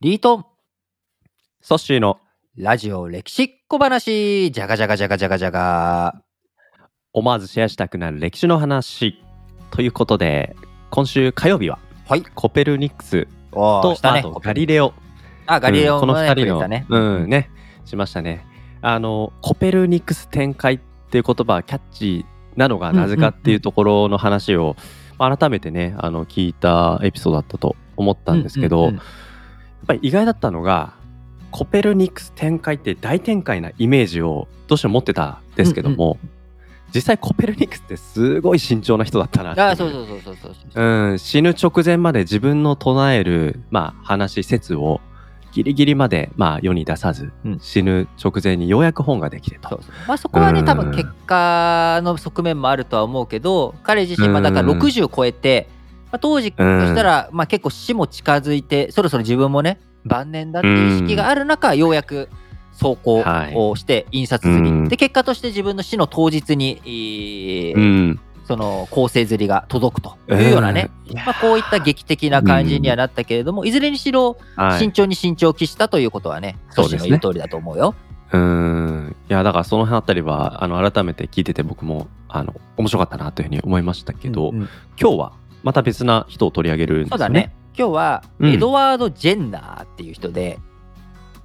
リートン、ソッシーのラジオ歴史小話、じゃがじゃがじゃがじゃがじゃが。思わずシェアしたくなる歴史の話ということで今週火曜日ははい。コペルニクスと、ねあ。とガリレオあ、ガリレオうんこのもね、2人のね。うんねしましたねあのコペルニクス展開っていう言葉はキャッチーなのがなぜかっていうところの話を、まあ改めてねあの聞いたエピソードだったと思ったんですけど、うんうんうんぱり意外だったのがコペルニクス展開って大展開なイメージをどうしても持ってたんですけども、実際コペルニクスってすごい慎重な人だったなっていあ、そうそうそうそうそうそう。うん、死ぬ直前まで自分の唱える、まあ、話説をギリギリまで、まあ、世に出さず、うん。死ぬ直前にようやく本ができてと。まあそこはね、うん。多分結果の側面もあるとは思うけど、彼自身、まあだからうん。60超えて、まあ、当時としたら、まあ結構死も近づいて、そろそろ自分もね、晩年だっていう意識がある中、ようやく走行をして印刷釣り、うん。で結果として自分の死の当日に、えーうん、その構成釣りが届くというようなね、うん。まあ、こういった劇的な感じにはなったけれども、いずれにしろはい。慎重に慎重を期したということはね、そうですね。ソシの言う通りだと思うよ。うん。いやだからその辺あたりはあの改めて聞いてて僕もあの面白かったなというふうに思いましたけど、うんうん。今日はまた別な人を取り上げるんですよね。そうだね。今日はうん。エドワード・ジェンナーっていう人で、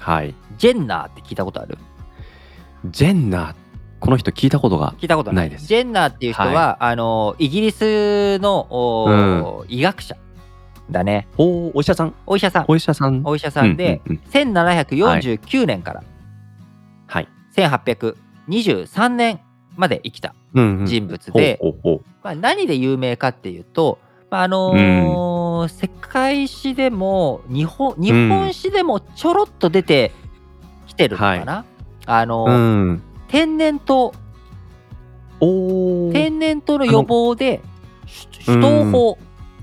はい。ジェンナーって聞いたことある？ジェンナーこの人聞いたことが聞いたことないです。ジェンナーっていう人は、あのイギリスのおー医学者だね。おお医者さん。お医者さん。お医者さん。お医者さんで、うんうんうん。1749年からはい。1823年まで生きたうんうん。人物で、まあ、何で有名かっていうと、まああのー世界史でも日本日本史でもちょろっと出てきてるのかな、あのうーうん。天然痘天然痘の予防でし手刀法、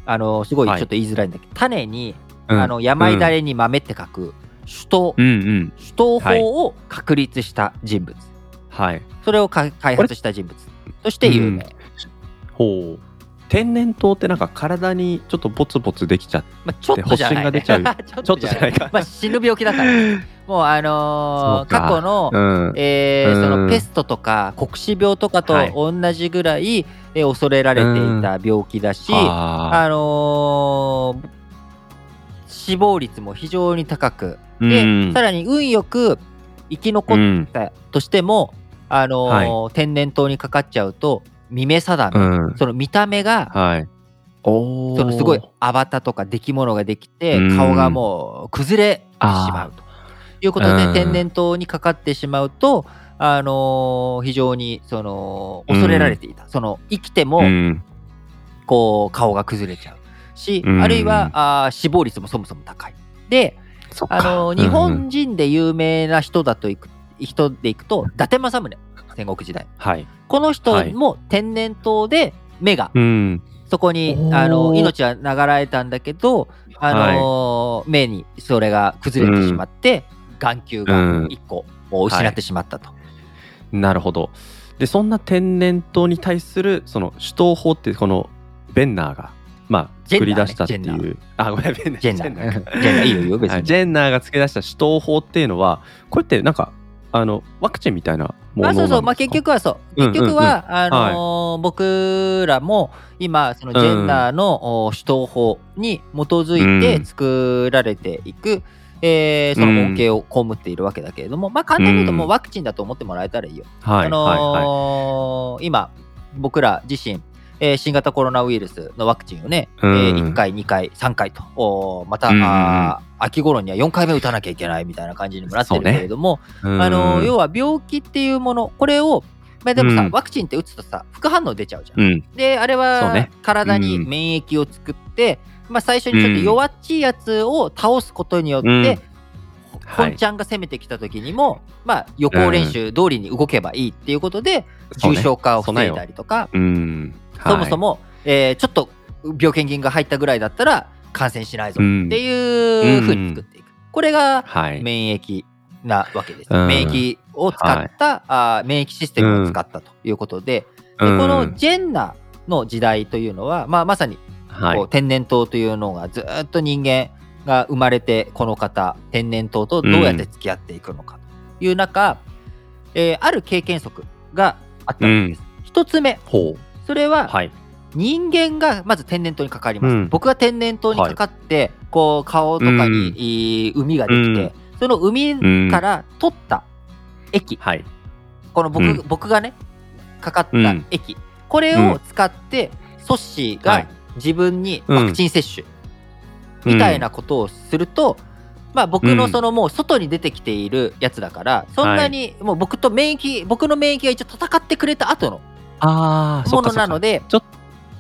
あのーすごいちょっと言いづらいんだけど、種に、うん。あの病だれに豆って書く手刀、うんうん。手刀法を確立した人物、はい。それをか開発した人物。として有名、ほう。天然痘ってなんか体にちょっとボツボツできちゃって、まあ、ちょっとじゃない、ね、発疹が出ちゃう。ちょっとじゃない。か。まあ、死ぬ病気だから。もうあのー過去の、うん。えーうん。そのペストとか黒死病とかとはい。同じぐらい、えー恐れられていた病気だし、あ。あのー死亡率も非常に高くうん。さらに運よく生き残ったとしても、あのー天然痘にかかっちゃうと見目定め、うん。その見た目がはい。そのすごいアバタとか出来物ができてうん。顔がもう崩れてしまうと。いうことでうん。天然痘にかかってしまうと、あのー非常にその恐れられていた、その生きてもうん。こう顔が崩れちゃうし、うん。あるいはあー死亡率もそもそも高い。で、あのー日本人で有名な人だといく人でいくと伊達政宗戦国時代はい。この人も天然痘で目がうん。そこにあの命は流れたんだけど、あのー目にそれが崩れてしまって、眼球が1個を失ってしまったと。なるほど。でそんな天然痘に対するその手刀法ってこのベンナーがまあ作り出したっていう、あごめんベンナージェンナー。いいよいいよ別に。はいジェンナーが作り出した手刀法っていうのはこれってなんかあのワクチンみたいなものあそうそう、まあ、結局はそう。うん結局は、あのー僕らも今、そのジェンダーのお手刀法に基づいて作られていく、えーその恩恵を被っているわけだけれども、まあ簡単に言うともうワクチンだと思ってもらえたらいいよ。はいあのはい。はいー今僕ら自身、えー新型コロナウイルスのワクチンをね、うん。え1回2回3回と。また、うんう秋頃には4回目打たなきゃいけないみたいな感じにもなってるけれども、うん。あのー要は病気っていうものこれをまあでもさ、うん。ワクチンって打つとさ副反応出ちゃうじゃん。うん。であれはね。体にうん。免疫を作って、まあ、最初にちょっと弱っちいやつを倒すことによって、本ちゃんが攻めてきた時にも、まあ、予行練習通りに動けばいいっていうことで、重症化を防いだりとか、うんそもそも、えーちょっと病原菌が入ったぐらいだったら感染しないぞうん。っていうふうに作っていく。これがはい。免疫なわけです。うん。免疫を使った、あー免疫システムを使ったということで、でうん。このジェンナの時代というのは、まあ、まさにはい。こう天然痘というのがずっと人間が生まれてこの方天然痘とどうやって付き合っていくのかという中、えーある経験則があったわけです。一つ目それははい。人間がまず天然痘にかかります、うん。僕が天然痘にかかって、こう顔とかうん。に、いい海ができて、その海から取った液、はい。この僕,、うん。僕がねかかったうん。液、これを使ってソッシーがはい。自分にワクチン接種みたいなことをすると、まあ僕のそのもう外に出てきているやつだからそんなにもう僕と免疫僕の免疫が一応戦ってくれた後のものなのでちょっと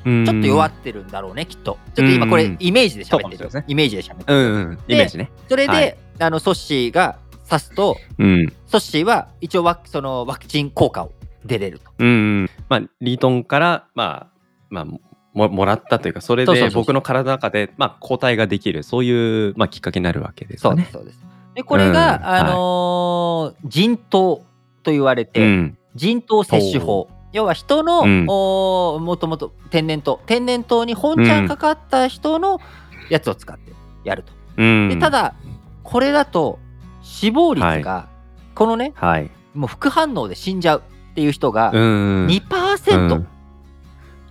ちょっと弱っってるんだろうねきっと。ちょっと今これうん。イメージで喋ってる。ね。イメージで喋ってる。うんうん。イメージね。それで、はい。あのソッシーが刺すとうん。ソッシーは一応ワクそのワクチン効果を出れると。うんうん。まあリートンからまあまあももらったというかそれで僕の体の中でまあ抗体ができるそういうまあきっかけになるわけですよね。そうです。でこれが、うん。あのー人痘と言われて、うん。人痘接種法要は人の、うん。おーもともと天然痘。天然痘に本ちゃんかかった人のやつを使ってやると、うん。でただこれだと死亡率が、このねはい。もう副反応で死んじゃうっていう人がうん2%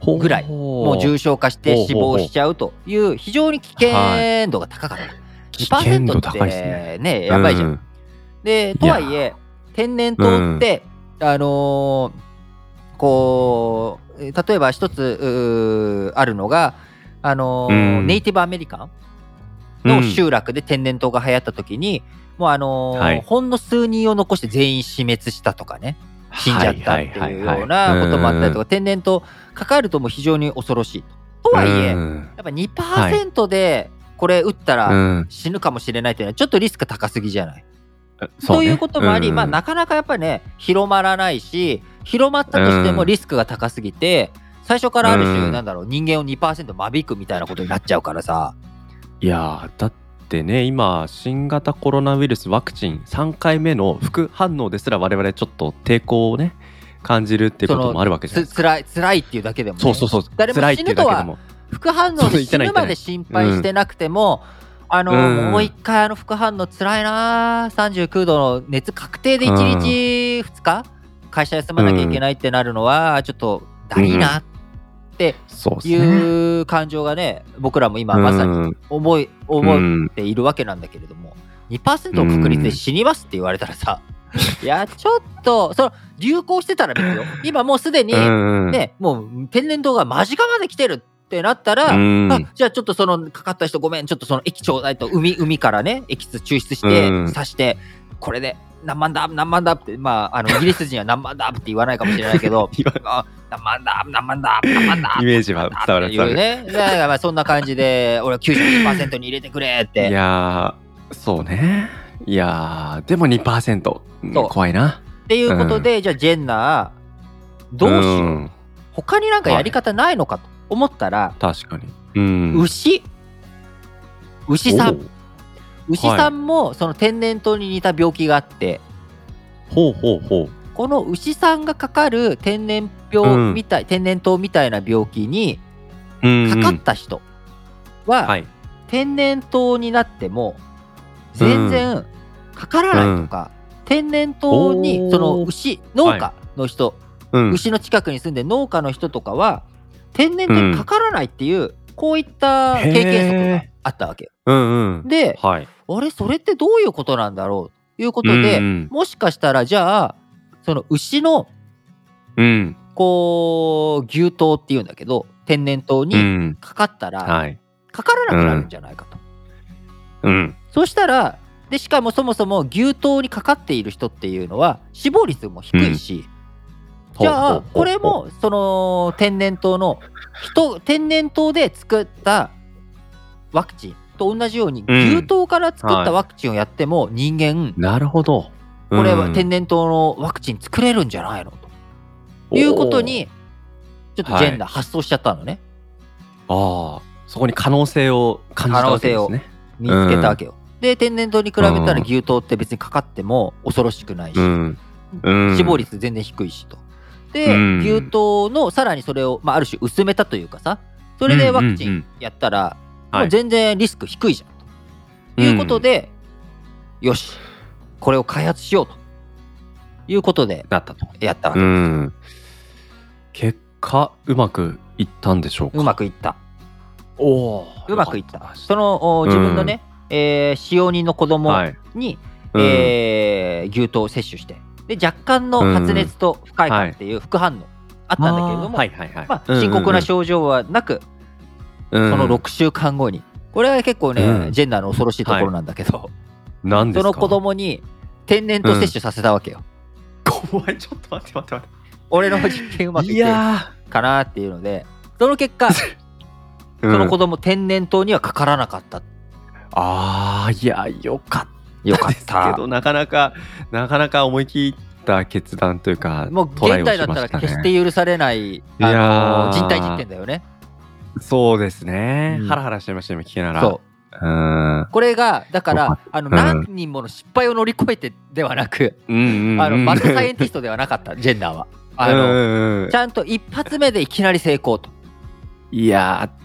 うん。ぐらい。ほもう重症化して死亡しちゃうという非常に危険度が高かった。危険度2%高いですっねてねやばいじゃん。うん。でとはいえ天然痘って、あのーこうえー例えば一つあるのが、あのーうん。ネイティブアメリカンの集落で天然痘が流行った時に、もうあのーはい。ほんの数人を残して全員死滅したとかね死んじゃったっていうようなこともあったりとか、天然痘かかるともう非常に恐ろしいと。とはいえ、やうん。っぱ2%でこれ打ったらうん。死ぬかもしれないっていうのはちょっとリスク高すぎじゃない？ということもあり、うん。まあ、なかなかやっぱりね広まらないし広まったとしてもうん。リスクが高すぎて、最初からある種、うん。なんだろう人間を2%間引くみたいなことになっちゃうからさ。いやーだってね今新型コロナウイルスワクチン3回目の副反応ですら我々ちょっと抵抗をね感じるっていうこともあるわけじゃないですか。つ辛いっていうだけでも、ね、そうそうそう。誰も辛いっていうだけでも。副反応で死ぬまで心配してなくても、あのうん。もう一回あの副反応辛いな39度の熱確定で1日2日会社休まなきゃいけないってなるのはちょっとだりーなっていね。う感情がね僕らも今まさに思い思うんっているわけなんだけれども2%の確率で死にますって言われたらさ いやちょっとその流行してたら別よ。今もうすでにうんねもう天然痘が間近まで来てるってなったら、じゃあちょっとそのかかった人ごめんちょっとその液ちょうだいと海海からねエキス抽出してうん。刺してこれで何万だ何万だってまああのイギリス人は何万だって言わないかもしれないけど 何万だ何万だ何万だイメージは伝わるっていうね。だからまあそんな感じで俺は92%に入れてくれっいてやーそうね。いやーでも2%、うんそう。怖いな。っていうことで、じゃあジェンナーどうしよう、ん。他になんかやり方ないのかと思ったら、確かに。うん。牛。牛さん牛さんもその天然痘に似た病気があって、ほうほうほう。この牛さんがかかる天然病みたい、天然痘みたいな病気にうんかかった人は、はい。天然痘になっても全然かからないとか、天然痘にその牛農家の人、うん。牛の近くに住んでる農家の人とかは天然痘にかからないっていう、こういった経験則があったわけよ。うんうん。ではい。あれそれってどういうことなんだろう？ということで、うんもしかしたらじゃあその牛のうん。こう牛痘っていうんだけど天然痘うにん。かかったら、はい。かからなくなるんじゃないかと。うん。そしたらでしかもそもそも牛痘にかかっている人っていうのは死亡率も低いし、じゃあほうほうほうほうこれもその天然痘の人天然痘で作ったワクチンと同じようにうん牛痘から作ったはいワクチンをやっても人間なるほど。これはうん天然痘のワクチン作れるんじゃないの？ということにちょっとジェンダー発想しちゃったのねああ、そこに可能性を感じたわけですね。見つけたわけよ。で天然痘に比べたらうん牛痘って別にかかっても恐ろしくないし、うん。うん。死亡率全然低いしと。で、うん牛痘のさらにそれを、まあ、ある種薄めたというかさそれでワクチンうんうんうんやったら、はいもう全然リスク低いじゃんと。いうことで、よしこれを開発しようということでなったと。やったわけうです、ん。結果、うまくいったんでしょうか？うまくいったおお。うまくいったそのお自分のね、えー使用人の子供はい。に、うんえー牛刀を摂取してで若干の発熱と不快感っていう副反応あったんだけれども。まあ、深刻な症状はなく、うんその6週間後に。これは結構ね、うん。ジェンダーの恐ろしいところなんだけど、なんですか？その子供に天然と摂取させたわけよ、怖いちょっと待って待って待俺の実験うまくっていいってかなっていうのでその結果ーその子うん供天然痘にはかからなかった。ああいやよかったよかった。けどなかなかなかなか思い切った決断というかもう現代だったら決して許されない、あの人体実験だよねそうですね、うん。ハラハラしてました今聞きながら。そう。うん。これがだからあのうん。何人もの失敗を乗り越えてではなく、うんうんうん。あのマッドサイエンティストではなかった ジェンダーは。あの、うんうんうん。ちゃんと一発目でいきなり成功と。いやー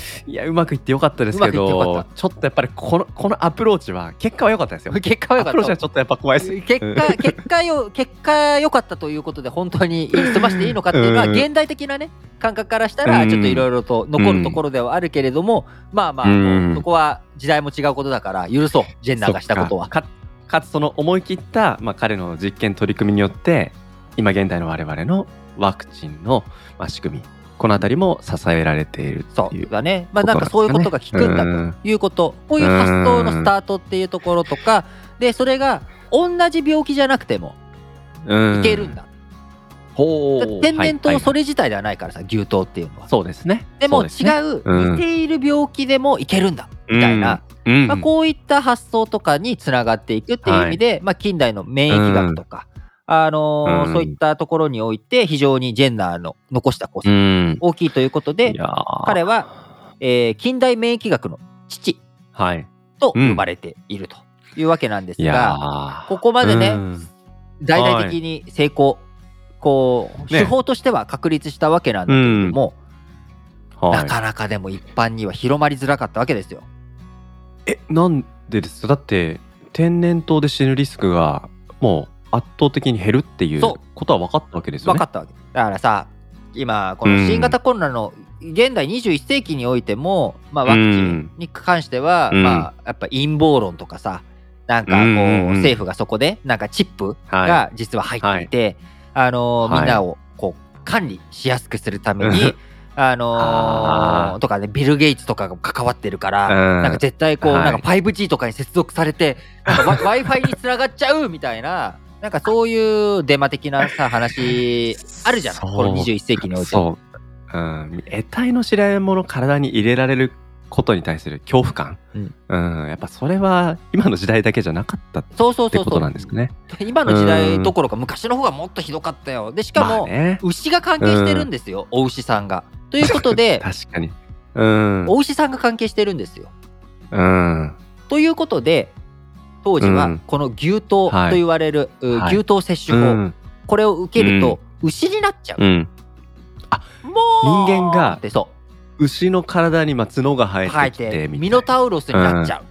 いやうまくいってよかったですけどっちょっとやっぱりこのこのアプローチは結果は良かったですよ。結果は良かった。アプローチはちょっとやっぱ怖いです。結果 結果よ結果良かったということで本当に済ましていいのかっていうのはうん現代的なね感覚からしたらうん。ちょっといろいろと残るところではあるけれども、まあまあ、うん。そこは時代も違うことだから許そう。ジェンダーがしたことは。か。かつその思い切った、まあ、彼の実験取り組みによって今現代の我々のワクチンの、まあ、仕組みこの辺りも支えられているそっていううだね。まあなんかそういうことが効くんだということ。こういう発想のスタートっていうところとか。でそれが同じ病気じゃなくてもうん。いけるんだ、天然痘それ自体ではないからさ牛痘っていうのは。そうですね。でも違そう似ている病気でもいけるんだ。みたいな、うん。まあ、こういった発想とかにつながっていくっていう意味で、まあ、近代の免疫学とか、あのーうん。そういったところにおいて非常にジェンダーの残した功う績ん。大きいということで、いやー。彼は、えー近代免疫学の父はい。と呼ばれているというわけなんですが、ー。ここまでね、うん。大々的に成功、こうね。手法としては確立したわけなんだけれども、はい。なかなかでも一般には広まりづらかったわけですよ。えなんでですか？だって天然痘で死ぬリスクがもう圧倒的に減るっていうことは分かったわけですよね。分かったわけ。だからさ今この新型コロナの現代21世紀においても、まあ、ワクチンに関しては、うん。まあ、やっぱ陰謀論とかさなんかこう、政府がそこでなんかチップはい。が実は入っていて、あのみんなをこう管理しやすくするために、あのーとかねビル・ゲイツとかが関わってるから、うん。なんか絶対こう、はい。なんか 5G とかに接続されて w i f i につながっちゃうみたいななんかそういうデマ的なさ話あるじゃんこの21世紀において。そう、うん、得体の知らないものを体に入れられることに対する恐怖感、うんうんやっぱそれは今の時代だけじゃなかったっそうそうてことそうそうなんですかね。今の時代どころか昔の方がもっとひどかったよでしかも、牛が関係してるんですよ、お牛さんが。ということで 確かに。うん。お牛さんが関係してるんですよ。うん。ということで当時はうんこの牛痘と言われる、うはい牛痘接種法、うん。これを受けると牛になっちゃう。うん。もう人間が牛の体にまあ角が生ええてきてミノタウロスになっちゃう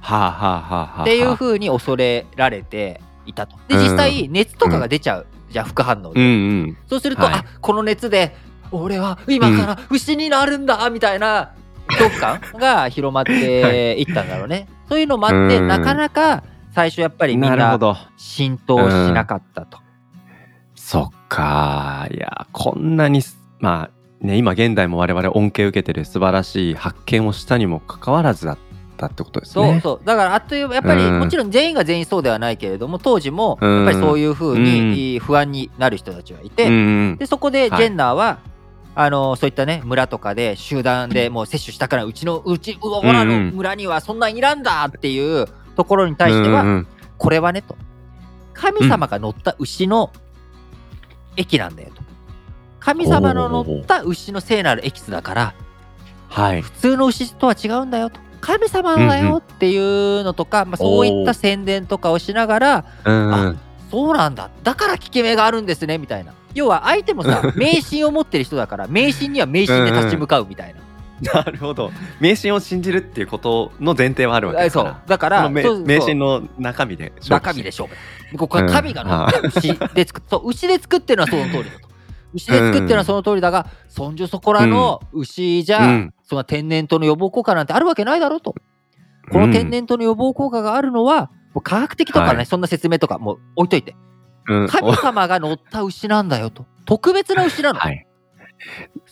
はあはあはあはあ。っていうふうに恐れられていたと。で実際熱とかが出ちゃう、じゃあ副反応で。うんうん。そうすると、はいあこの熱で俺は今から牛になるんだみたいな恐怖感が広まっていったんだろうね。そういうのもあって、うんなかなか最初やっぱりみんな。浸透しなかったと。そっか。いや、こんなにす、まあ、ね、今現代も我々恩恵を受けてる素晴らしい発見をしたにもかかわらずだったってことですね。そうそうだからあっという間やっぱりうんもちろん全員が全員そうではないけれども当時もうんやっぱりそういうふうに不安になる人たちがいて、でそこでジはいェンナーは、あのそういったね村とかで集団でもう接種したからうちのうちうわ俺らの村にはそんなんいらんだっていうところに対しては、うんうん。これはねと。神様が乗った牛の駅なんだよと。神様の乗った牛の聖なるエキスだからはい。普通の牛とは違うんだよと。神様だよっていうのとか、まあ、そういった宣伝とかをしながらあそうなんだ。だから効き目があるんですねみたいな要は相手もさ迷信を持ってる人だから迷信には迷信で立ち向かうみたいな。なるほど。迷信を信じるっていうことの前提はあるわけだそう。からだからその迷信の中身で中身で勝負。だここは神が乗った牛で作っそう牛で作ってるのはその通りだと。牛で作ってるのはその通りだが、そん。じょそこらの牛じゃ、うん。そんな天然痘の予防効果なんてあるわけないだろうと。この天然痘の予防効果があるのはもう科学的とかね、はい。そんな説明とかもう置いといてうん。神様が乗った牛なんだよと。特別な牛なの、はい。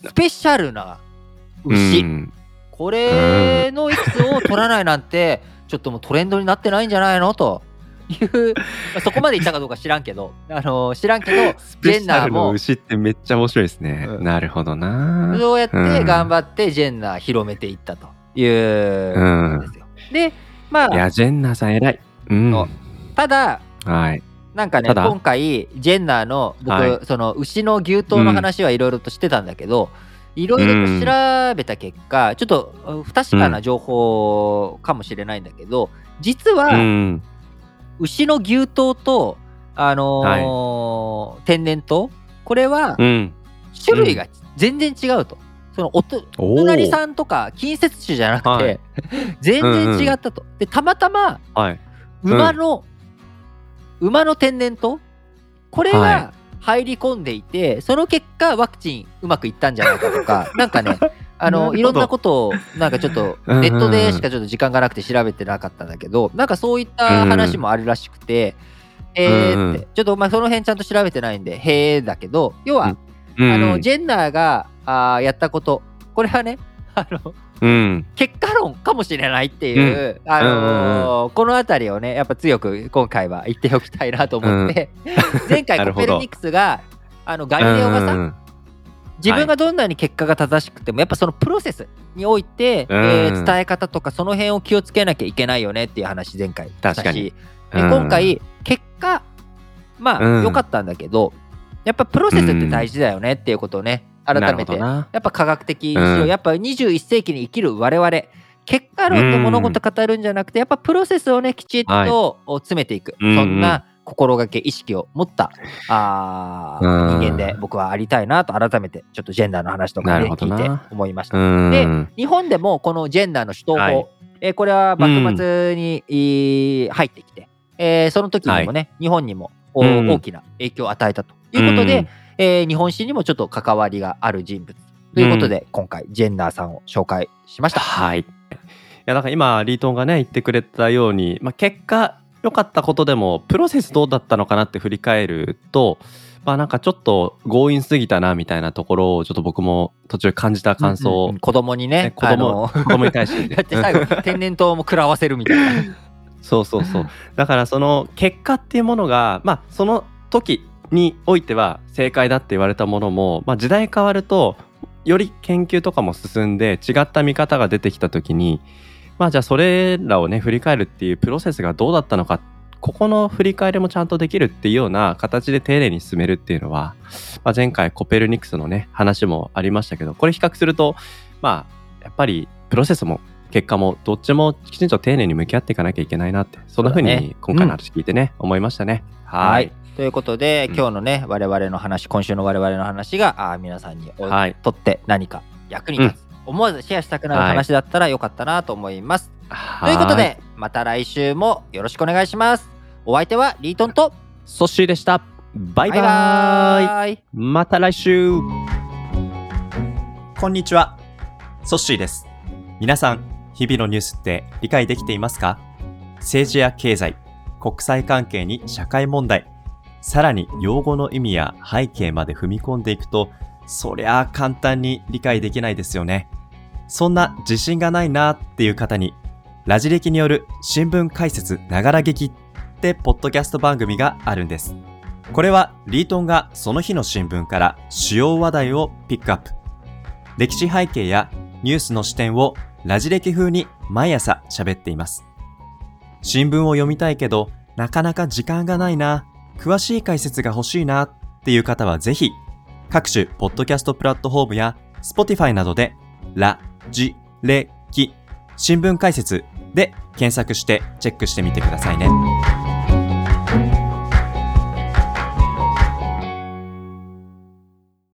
スペシャルな牛、うん。これのエキスを取らないなんてちょっともうトレンドになってないんじゃないの？と。いう、まあそこまで言ったかどうか知らんけど、あの知らんけどジェンナーも。牛ってめっちゃ面白いですね、うん。なるほどな。そうやってうん。頑張ってジェンナー広めていったということでまあ。いやジェンナーさん偉い。うん。ただはいなんかねただ。今回ジェンナーの僕、はい。その牛の牛刀の話はいろいろとしてたんだけど、いろいろと調べた結果、ちょっとうん不確かな情報かもしれないんだけど、実は、うん。牛の牛刀と、あのー天然痘これはうん。種類が全然違うと。そのおとおお隣さんとか近接種じゃなくて、はい。全然違ったと。でたまたまはい。馬の、馬の天然痘？これはが入り込んでいて、その結果ワクチンうまくいったんじゃないかとか なんかねあのいろんなことをなんかちょっとうんうんうん。ネットでしかちょっと時間がなくて調べてなかったんだけどなんかそういった話もあるらしくて、えーってちょっとまあその辺ちゃんと調べてないんでへえだけど要は、うん。あのジェンナーがあーやったことこれはねあのうん。結果論かもしれないっていう、あのーこの辺りをねやっぱ強く今回は言っておきたいなと思って、前回コペルニクスがあのガリレオがさ、うん自分がどんなに結果が正しくてもやっぱそのプロセスにおいて、うん。えー伝え方とかその辺を気をつけなきゃいけないよねっていう話前回したし確かに。で今回結果まあうん。良かったんだけど、やっぱプロセスって大事だよねっていうことをね改めて。やっぱ科学的にしよう、うん。やっぱ21世紀に生きる我々。結果論で物事語るんじゃなくてやっぱプロセスをねきちっと詰めていく、うんそんな心がけ意識を持ったあ人間で僕はありたいなと改めてちょっとジェンダーの話とかねなるほどな。聞いて思いました。うん。で日本でもこのジェンダーの首東法、はい。えーこれは幕末に、えー入ってきて、えーその時にもね、日本にも大きな影響を与えたということで、うんえー日本史にもちょっと関わりがある人物ということで、今回ジェンナーさんを紹介しました。はい。いやだから今リートンがね言ってくれたように、まあ、結果良かったことでもプロセスどうだったのかなって振り返るとまあなんかちょっと強引すぎたなみたいなところをちょっと僕も途中感じた感想を、うんうん子供にねね子供あの 子供に対して だって最後天然痘も食らわせるみたいな。そうそうそうだからその結果っていうものがまあその時においては正解だって言われたものも、まあ、時代変わるとより研究とかも進んで違った見方が出てきた時にまあじゃあそれらをね振り返るっていうプロセスがどうだったのかここの振り返りもちゃんとできるっていうような形で丁寧に進めるっていうのは、まあ、前回コペルニクスのね話もありましたけどこれ比較するとまあやっぱりプロセスも結果もどっちもきちんと丁寧に向き合っていかなきゃいけないなってそんな風に今回の話聞いてね、思いましたね。はい。ということで、うん今日のね我々の話今週の我々の話があー皆さんにおはいとって何か役に立つ、思わずシェアしたくなる話だったらよかったなと思います。ということでまた来週もよろしくお願いします。お相手はリートンとソッシーでした。バイバイ。バイまた来週。こんにちは。ソッシーです。皆さん、日々のニュースって理解できていますか？政治や経済、国際関係に社会問題、さらに用語の意味や背景まで踏み込んでいくと、そりゃあ簡単に理解できないですよね。そんな自信がないなっていう方に、ラジ歴による新聞解説ながら劇ってポッドキャスト番組があるんです。これはリートンがその日の新聞から主要話題をピックアップ。歴史背景やニュースの視点をラジ歴風に毎朝喋っています。新聞を読みたいけど、なかなか時間がないな、詳しい解説が欲しいなっていう方はぜひ、各種ポッドキャストプラットフォームや Spotify などで、ラ、ジ、レ、キ、新聞解説で検索してチェックしてみてくださいね。